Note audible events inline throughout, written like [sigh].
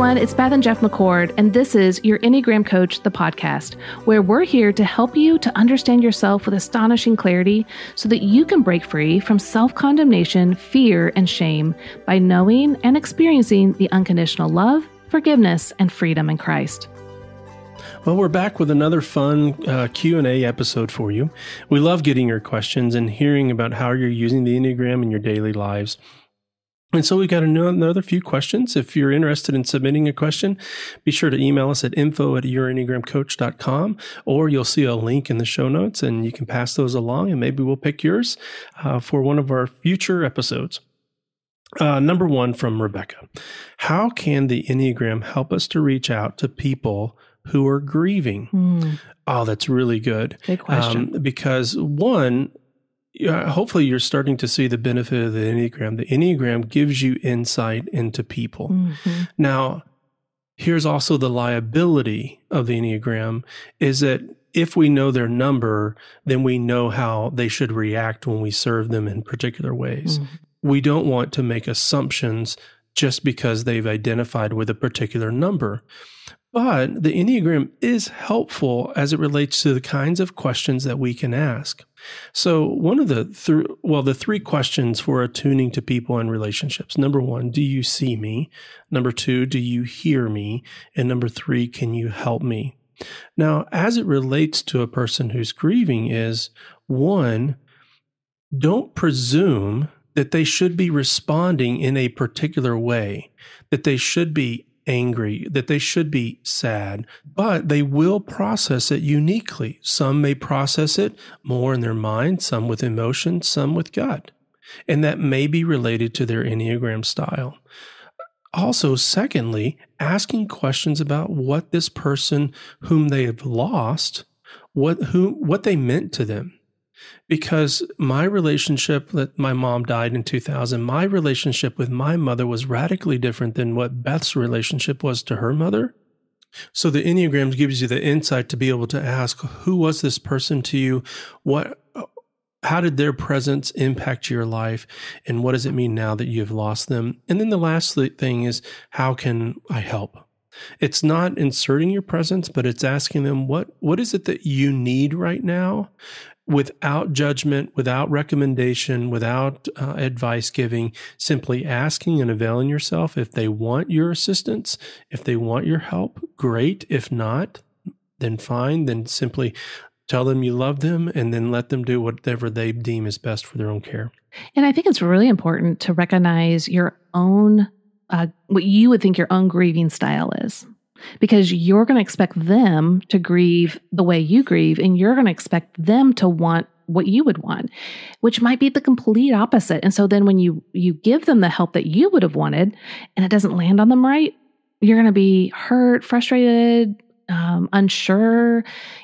everyone. It's Beth and Jeff McCord, and this is your Enneagram Coach, the podcast, where we're here to help you to understand yourself with astonishing clarity so that you can break free from self condemnation, fear, and shame by knowing and experiencing the unconditional love, forgiveness, and freedom in Christ. Well, we're back with another fun uh, Q&A episode for you. We love getting your questions and hearing about how you're using the Enneagram in your daily lives. And so we've got another few questions. If you're interested in submitting a question, be sure to email us at info at yourenneagramcoach.com or you'll see a link in the show notes and you can pass those along and maybe we'll pick yours uh, for one of our future episodes. Uh, number one from Rebecca. How can the Enneagram help us to reach out to people who are grieving? Mm. Oh, that's really good. Good question. Um, because one, yeah, hopefully you're starting to see the benefit of the Enneagram. The Enneagram gives you insight into people. Mm-hmm. Now, here's also the liability of the Enneagram is that if we know their number, then we know how they should react when we serve them in particular ways. Mm-hmm. We don't want to make assumptions just because they've identified with a particular number. But the Enneagram is helpful as it relates to the kinds of questions that we can ask. So, one of the th- well, the three questions for attuning to people and relationships. Number 1, do you see me? Number 2, do you hear me? And number 3, can you help me? Now, as it relates to a person who's grieving is one, don't presume that they should be responding in a particular way, that they should be angry, that they should be sad, but they will process it uniquely. Some may process it more in their mind, some with emotion, some with gut. And that may be related to their Enneagram style. Also, secondly, asking questions about what this person whom they have lost, what who what they meant to them because my relationship that my mom died in 2000 my relationship with my mother was radically different than what beth's relationship was to her mother. So the enneagram gives you the insight to be able to ask who was this person to you? What how did their presence impact your life? And what does it mean now that you've lost them? And then the last thing is how can i help? It's not inserting your presence, but it's asking them what what is it that you need right now without judgment, without recommendation, without uh, advice giving, simply asking and availing yourself. If they want your assistance, if they want your help, great. If not, then fine. Then simply tell them you love them and then let them do whatever they deem is best for their own care. And I think it's really important to recognize your own, uh, what you would think your own grieving style is because you're going to expect them to grieve the way you grieve and you're going to expect them to want what you would want which might be the complete opposite. And so then when you you give them the help that you would have wanted and it doesn't land on them right you're going to be hurt frustrated um, unsure. You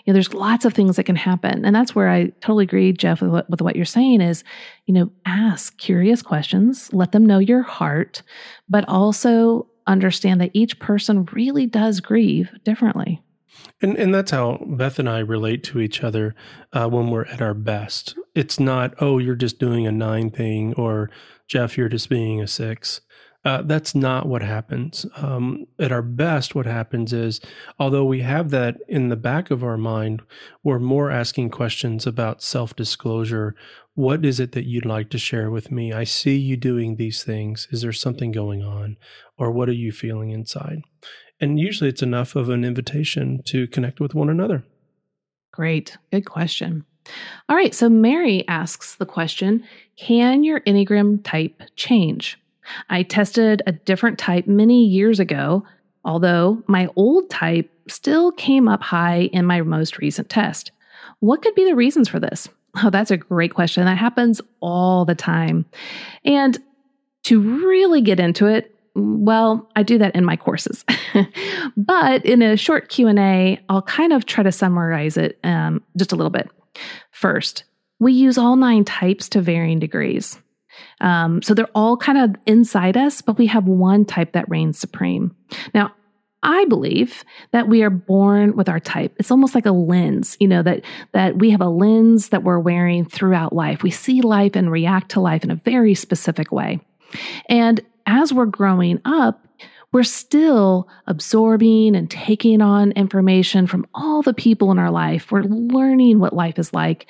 know there's lots of things that can happen. And that's where i totally agree jeff with what, with what you're saying is you know ask curious questions let them know your heart but also understand that each person really does grieve differently. And and that's how Beth and I relate to each other uh, when we're at our best. It's not oh you're just doing a nine thing or Jeff you're just being a six. Uh, that's not what happens. Um, at our best, what happens is, although we have that in the back of our mind, we're more asking questions about self disclosure. What is it that you'd like to share with me? I see you doing these things. Is there something going on? Or what are you feeling inside? And usually it's enough of an invitation to connect with one another. Great. Good question. All right. So Mary asks the question Can your Enneagram type change? I tested a different type many years ago, although my old type still came up high in my most recent test. What could be the reasons for this? Oh, that's a great question. That happens all the time. And to really get into it, well, I do that in my courses. [laughs] but in a short Q&A, I'll kind of try to summarize it um, just a little bit. First, we use all nine types to varying degrees. Um, so they're all kind of inside us, but we have one type that reigns supreme. Now, I believe that we are born with our type. It's almost like a lens, you know, that that we have a lens that we're wearing throughout life. We see life and react to life in a very specific way. And as we're growing up, we're still absorbing and taking on information from all the people in our life. We're learning what life is like.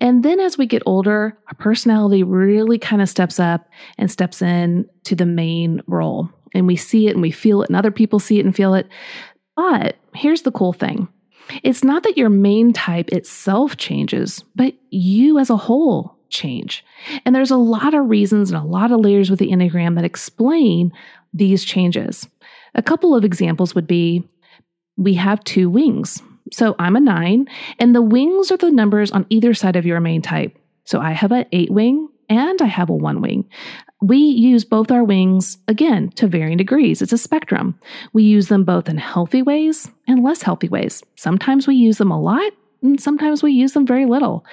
And then as we get older, our personality really kind of steps up and steps in to the main role. And we see it and we feel it, and other people see it and feel it. But here's the cool thing it's not that your main type itself changes, but you as a whole change. And there's a lot of reasons and a lot of layers with the Enneagram that explain these changes. A couple of examples would be we have two wings. So I'm a nine, and the wings are the numbers on either side of your main type. So I have an eight wing and I have a one wing. We use both our wings, again, to varying degrees. It's a spectrum. We use them both in healthy ways and less healthy ways. Sometimes we use them a lot, and sometimes we use them very little.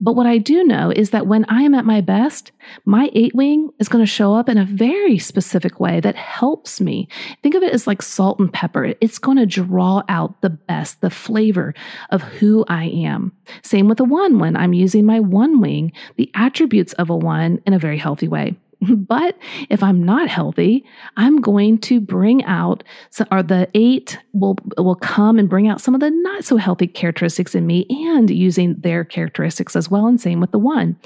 But what I do know is that when I am at my best, my eight wing is going to show up in a very specific way that helps me. Think of it as like salt and pepper. It's going to draw out the best, the flavor of who I am. Same with a one when I'm using my one wing, the attributes of a one in a very healthy way. [laughs] But if I'm not healthy, I'm going to bring out, or the eight will, will come and bring out some of the not so healthy characteristics in me and using their characteristics as well. And same with the one.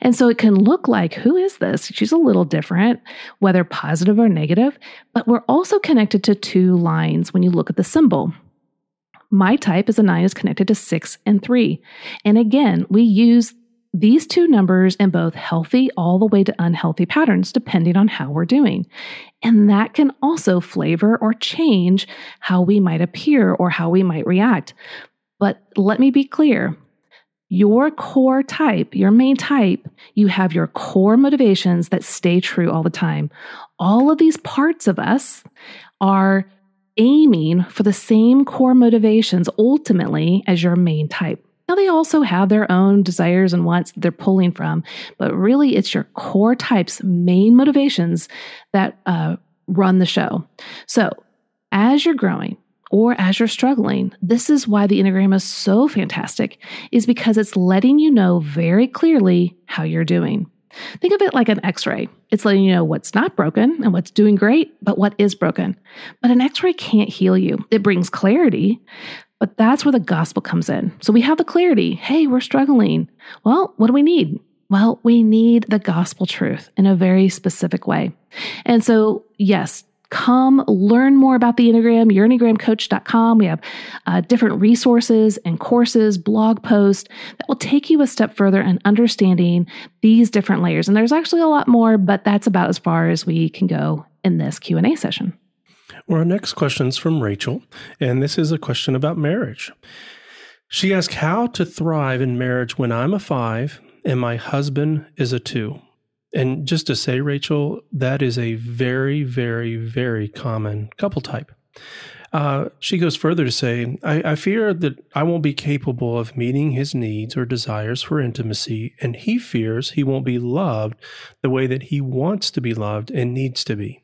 And so it can look like, who is this? She's a little different, whether positive or negative, but we're also connected to two lines when you look at the symbol. My type is a nine is connected to six and three. And again, we use these two numbers in both healthy all the way to unhealthy patterns, depending on how we're doing. And that can also flavor or change how we might appear or how we might react. But let me be clear your core type, your main type, you have your core motivations that stay true all the time. All of these parts of us are aiming for the same core motivations ultimately as your main type. Now, they also have their own desires and wants that they're pulling from, but really it's your core type's main motivations that uh, run the show. So, as you're growing, or as you're struggling, this is why the Enneagram is so fantastic, is because it's letting you know very clearly how you're doing. Think of it like an x ray. It's letting you know what's not broken and what's doing great, but what is broken. But an x ray can't heal you. It brings clarity, but that's where the gospel comes in. So we have the clarity hey, we're struggling. Well, what do we need? Well, we need the gospel truth in a very specific way. And so, yes, come learn more about the Enneagram, yourenneagramcoach.com. We have uh, different resources and courses, blog posts that will take you a step further in understanding these different layers. And there's actually a lot more, but that's about as far as we can go in this Q&A session. Well, our next question is from Rachel, and this is a question about marriage. She asked how to thrive in marriage when I'm a five and my husband is a two. And just to say, Rachel, that is a very, very, very common couple type. Uh, she goes further to say, I, I, fear that I won't be capable of meeting his needs or desires for intimacy, and he fears he won't be loved the way that he wants to be loved and needs to be.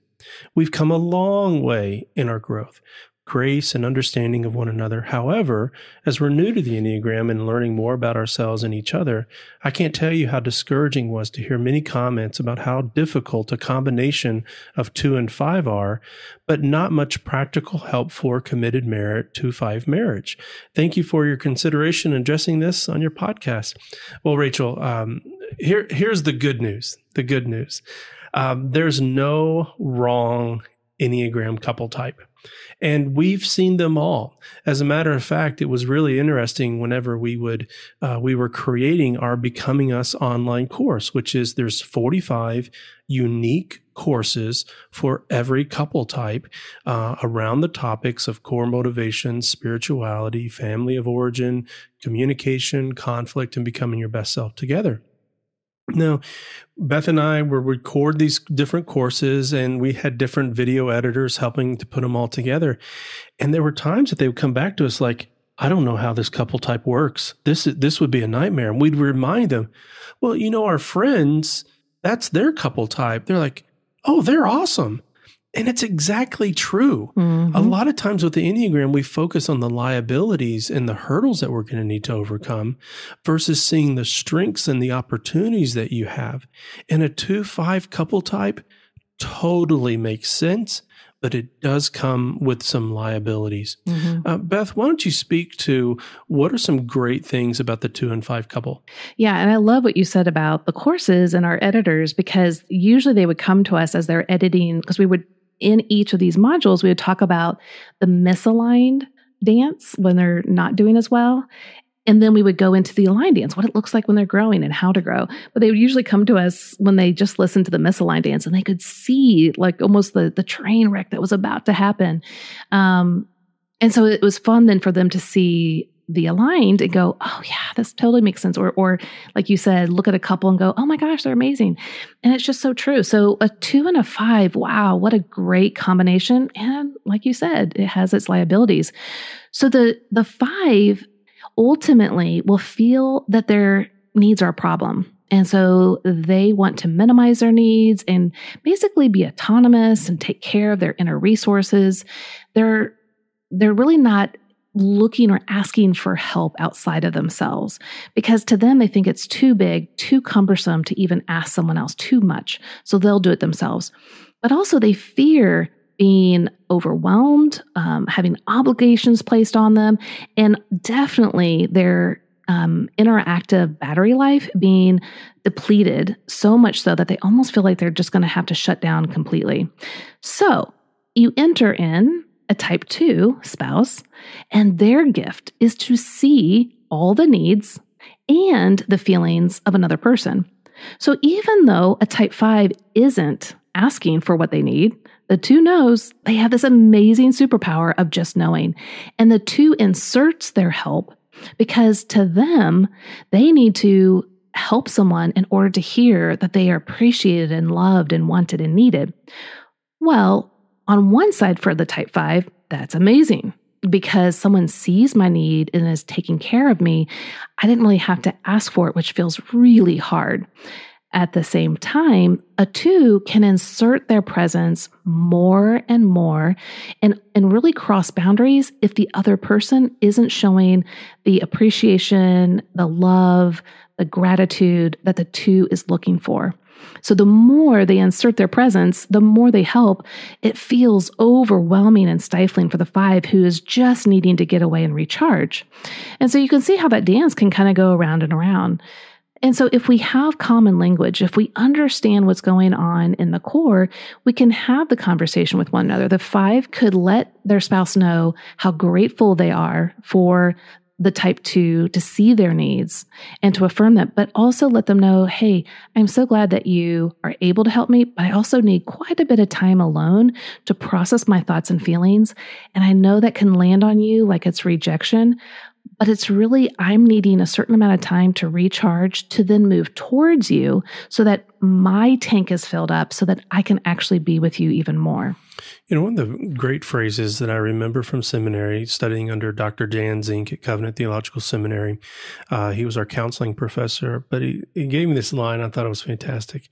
We've come a long way in our growth, grace and understanding of one another. However, as we're new to the Enneagram and learning more about ourselves and each other, I can't tell you how discouraging was to hear many comments about how difficult a combination of two and five are, but not much practical help for committed merit to five marriage. Thank you for your consideration in addressing this on your podcast. Well, Rachel, um, here, here's the good news. The good news. Um, there's no wrong Enneagram couple type. And we've seen them all. As a matter of fact, it was really interesting whenever we would, uh, we were creating our Becoming Us online course, which is there's 45 unique courses for every couple type uh, around the topics of core motivation, spirituality, family of origin, communication, conflict, and becoming your best self together. Now, Beth and I would record these different courses and we had different video editors helping to put them all together. And there were times that they would come back to us like, I don't know how this couple type works. This this would be a nightmare. And we'd remind them, well, you know, our friends, that's their couple type. They're like, oh, they're awesome. And it's exactly true. Mm-hmm. A lot of times with the Enneagram, we focus on the liabilities and the hurdles that we're going to need to overcome versus seeing the strengths and the opportunities that you have. And a 2 5 couple type totally makes sense but it does come with some liabilities. Mm-hmm. Uh, Beth, why don't you speak to what are some great things about the two and five couple? Yeah, and I love what you said about the courses and our editors because usually they would come to us as they're editing because we would in each of these modules we would talk about the misaligned dance when they're not doing as well and then we would go into the aligned dance, what it looks like when they're growing and how to grow. But they would usually come to us when they just listened to the misaligned dance and they could see like almost the, the train wreck that was about to happen. Um, and so it was fun then for them to see the aligned and go, oh yeah, this totally makes sense. Or, or like you said, look at a couple and go, oh my gosh, they're amazing. And it's just so true. So a two and a five, wow, what a great combination. And like you said, it has its liabilities. So the the five ultimately will feel that their needs are a problem. And so they want to minimize their needs and basically be autonomous and take care of their inner resources. They're they're really not looking or asking for help outside of themselves because to them they think it's too big, too cumbersome to even ask someone else too much. So they'll do it themselves. But also they fear being overwhelmed, um, having obligations placed on them, and definitely their um, interactive battery life being depleted so much so that they almost feel like they're just going to have to shut down completely. So you enter in a type 2 spouse, and their gift is to see all the needs and the feelings of another person. So even though a type 5 isn't asking for what they need, the two knows they have this amazing superpower of just knowing. And the two inserts their help because to them, they need to help someone in order to hear that they are appreciated and loved and wanted and needed. Well, on one side for the type 5, that's amazing because someone sees my need and is taking care of me. I didn't really have to ask for it, which feels really hard. At the same time, a two can insert their presence more and more and, and really cross boundaries if the other person isn't showing the appreciation, the love, the gratitude that the two is looking for. So the more they insert their presence, the more they help. It feels overwhelming and stifling for the five who is just needing to get away and recharge. And so you can see how that dance can kind of go around and around. And so, if we have common language, if we understand what's going on in the core, we can have the conversation with one another. The five could let their spouse know how grateful they are for the type two to see their needs and to affirm that, but also let them know, hey, I'm so glad that you are able to help me, but I also need quite a bit of time alone to process my thoughts and feelings. And I know that can land on you like it's rejection, but it's really I'm needing a certain amount of time to recharge to then move towards you so that my tank is filled up so that I can actually be with you even more. You know, one of the great phrases that I remember from seminary, studying under Dr. Dan Zink at Covenant Theological Seminary, uh, he was our counseling professor, but he, he gave me this line. I thought it was fantastic.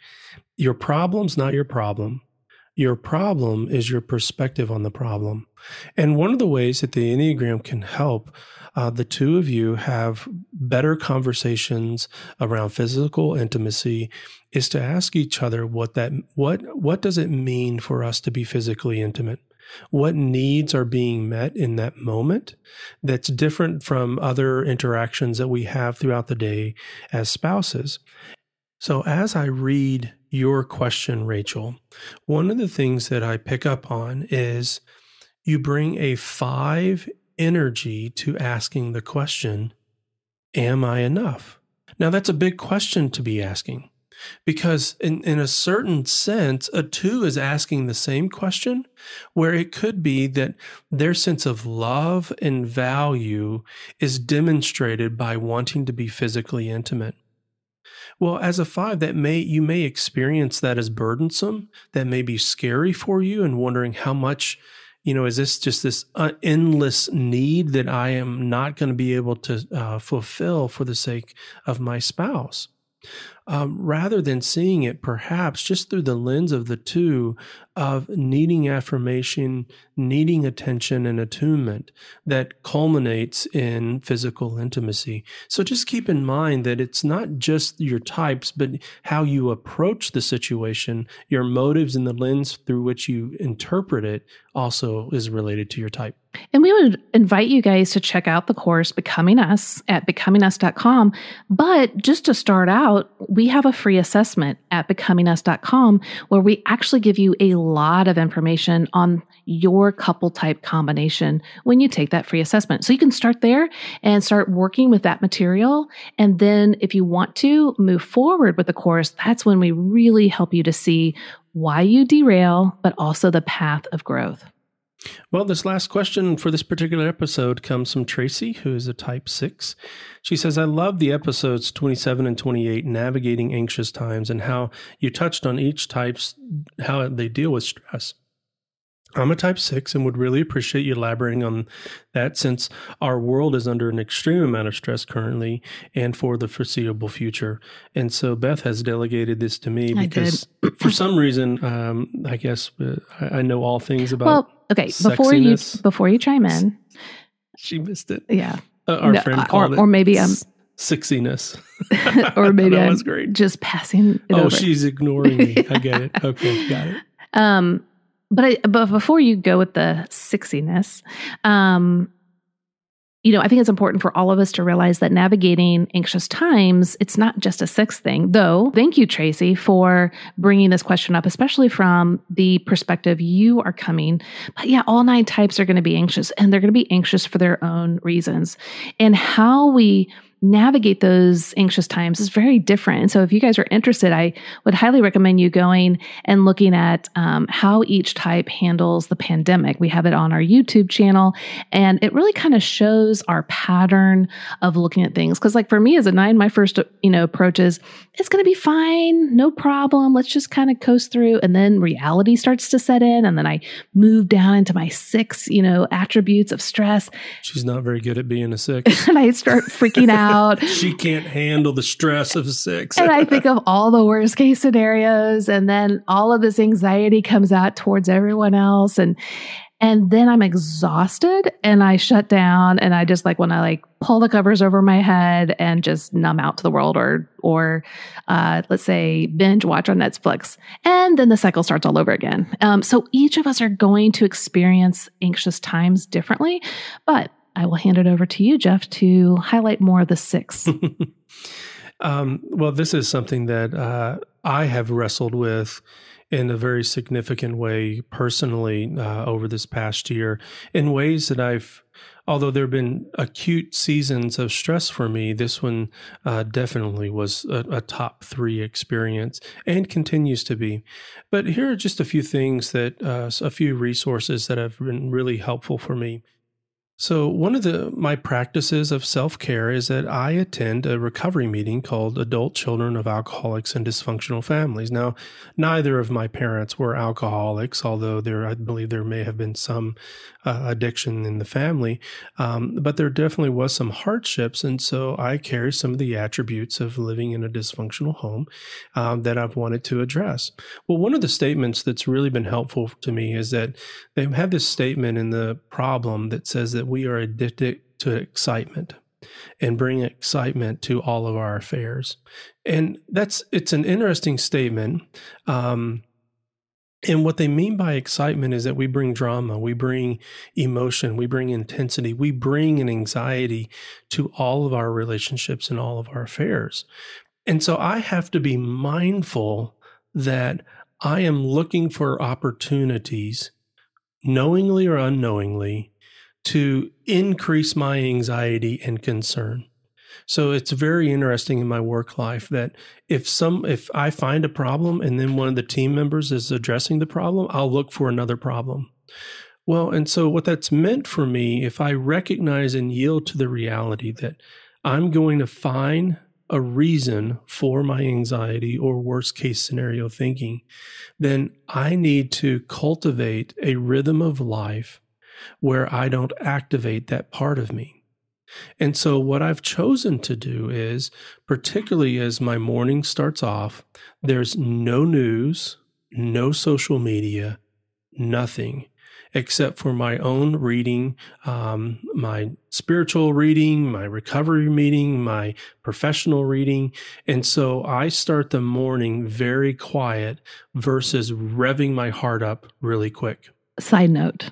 Your problem's not your problem. Your problem is your perspective on the problem. And one of the ways that the Enneagram can help uh, the two of you have better conversations around physical intimacy is to ask each other what that what what does it mean for us to be physically intimate? What needs are being met in that moment that's different from other interactions that we have throughout the day as spouses? So as i read your question rachel one of the things that i pick up on is you bring a five energy to asking the question, Am I enough? Now, that's a big question to be asking because, in, in a certain sense, a two is asking the same question, where it could be that their sense of love and value is demonstrated by wanting to be physically intimate. Well, as a five, that may you may experience that as burdensome, that may be scary for you, and wondering how much you know, is this just this uh, endless need that I am not going to be able to uh, fulfill for the sake of my spouse? Um, rather than seeing it perhaps just through the lens of the two of needing affirmation, needing attention and attunement that culminates in physical intimacy. So just keep in mind that it's not just your types, but how you approach the situation, your motives and the lens through which you interpret it also is related to your type. And we would invite you guys to check out the course Becoming Us at becomingus.com. But just to start out, we have a free assessment at becomingus.com where we actually give you a lot of information on your couple type combination when you take that free assessment. So you can start there and start working with that material. And then if you want to move forward with the course, that's when we really help you to see why you derail, but also the path of growth. Well, this last question for this particular episode comes from Tracy, who is a type 6. She says, I love the episodes 27 and 28, navigating anxious times, and how you touched on each type's, how they deal with stress. I'm a type 6 and would really appreciate you elaborating on that since our world is under an extreme amount of stress currently and for the foreseeable future. And so Beth has delegated this to me because [clears throat] for some reason, um, I guess uh, I, I, know all things about. Well, okay. Before you before you chime in, she missed it. Yeah, uh, our no, friend uh, called or, it, [laughs] or maybe I'm. Sixiness, or maybe I'm great. just passing. oh, over. she's ignoring me. I get it. [laughs] Okay, got it. Um, but I, but before you go with the sixiness, um, you know, I think it's important for all of us to realize that navigating anxious times, it's not just a six thing. Though, thank you, Tracy, for bringing this question up, especially from the perspective you are coming. But yeah, all nine types are going to be anxious and they're going to be anxious for their own reasons. And how we navigate those anxious times is very different. And so, if you guys are interested, I would highly recommend you going and looking at um, how each type handles the pandemic. We have it on our YouTube channel, and it really kind of shows our pattern of looking at things. Because, like for me as a nine, my first you know approach is it's going to be fine, no problem. Let's just kind of coast through, and then reality starts to set in, and then I move down into my six you know attributes of stress. She's not very good at being a six, [laughs] and I start freaking out [laughs] out. [laughs] she can't handle the stress of six. and I think of all the worst case scenarios and then all of this anxiety comes out towards everyone else and and then I'm exhausted and I shut down and I just like when I like pull the covers over my head and just numb out to the world or or uh, let's say binge watch on Netflix and then the cycle starts all over again. Um, so each of us are going to experience anxious times differently, but I will hand it over to you, Jeff, to highlight more of the six. [laughs] um, well, this is something that uh, I have wrestled with in a very significant way personally uh, over this past year in ways that I've, although there have been acute seasons of stress for me, this one uh, definitely was a, a, top three experience and continues to be. But here are just a few things that, uh, a few resources that have been really helpful for me. So, one of the my practices of self-care is that I attend a recovery meeting called Adult Children of Alcoholics and Dysfunctional Families. Now, neither of my parents were alcoholics, although there I believe there may have been some uh, addiction in the family, um, but there definitely was some hardships, and so I carry some of the attributes of living in a dysfunctional home um, that I've wanted to address. Well, one of the statements that's really been helpful to me is that they have this statement in the problem that says that we are addicted to excitement and bring excitement to all of our affairs. And that's it's an interesting statement. Um, and what they mean by excitement is that we bring drama, we bring emotion, we bring intensity, we bring an anxiety to all of our relationships and all of our affairs. And so I have to be mindful that I am looking for opportunities, knowingly or unknowingly, to increase my anxiety and concern. So it's very interesting in my work life that if some if I find a problem and then one of the team members is addressing the problem, I'll look for another problem. Well, and so what that's meant for me, if I recognize and yield to the reality that I'm going to find a reason for my anxiety or worst case scenario thinking, then I need to cultivate a rhythm of life where I don't activate that part of me. And so, what I've chosen to do is, particularly as my morning starts off, there's no news, no social media, nothing except for my own reading, um, my spiritual reading, my recovery meeting, my professional reading. And so I start the morning very quiet versus revving my heart up really quick. Side note,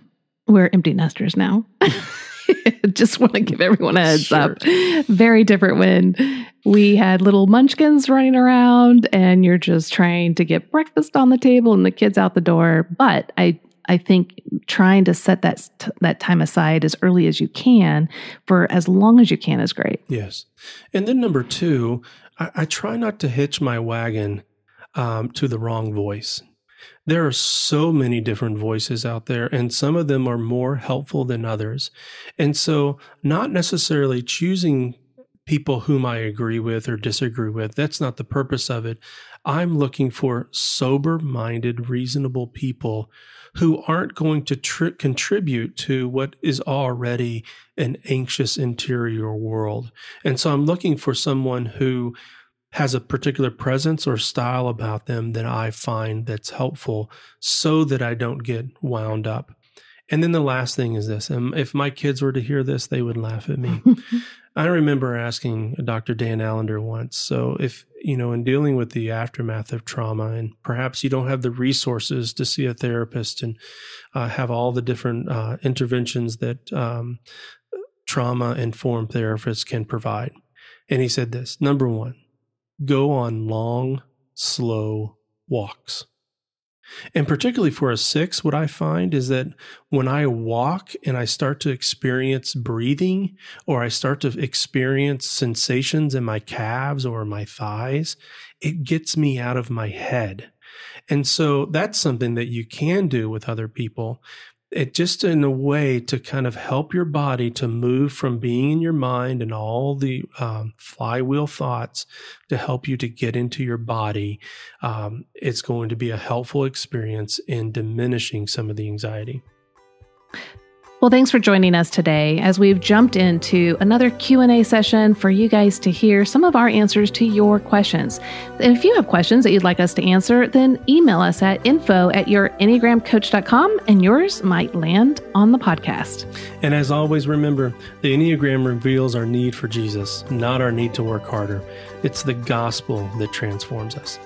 we're empty nesters now. [laughs] [laughs] Just want to give everyone a heads sure. up. Very different when we had little munchkins running around and you're just trying to get breakfast on the table and the kids out the door. But I I think trying to set that that time aside as early as you can for as long as you can is great. Yes, and then number two, I, I try not to hitch my wagon um, to the wrong voice. There are so many different voices out there, and some of them are more helpful than others. And so, not necessarily choosing people whom I agree with or disagree with. That's not the purpose of it. I'm looking for sober minded, reasonable people who aren't going to tri- contribute to what is already an anxious interior world. And so I'm looking for someone who has a particular presence or style about them that I find that's helpful so that I don't get wound up. And then the last thing is this. Um, if my kids were to hear this, they would laugh at me. [laughs] I remember asking Dr. Dan Allender once. So, if you know, in dealing with the aftermath of trauma, and perhaps you don't have the resources to see a therapist and uh, have all the different uh, interventions that um, trauma informed therapists can provide. And he said this number one, go on long, slow walks. And particularly for a six, what I find is that when I walk and I start to experience breathing or I start to experience sensations in my calves or my thighs, it gets me out of my head. And so that's something that you can do with other people it just in a way to kind of help your body to move from being in your mind and all the um, flywheel thoughts to help you to get into your body. Um, it's going to be a helpful experience in diminishing some of the anxiety. Well, thanks for joining us today as we've jumped into another Q&A session for you guys to hear some of our answers to your questions. If you have questions that you'd like us to answer, then email us at info at yourenneagramcoach.com and yours might land on the podcast. And as always, remember, the Enneagram reveals our need for Jesus, not our need to work harder. It's the gospel that transforms us.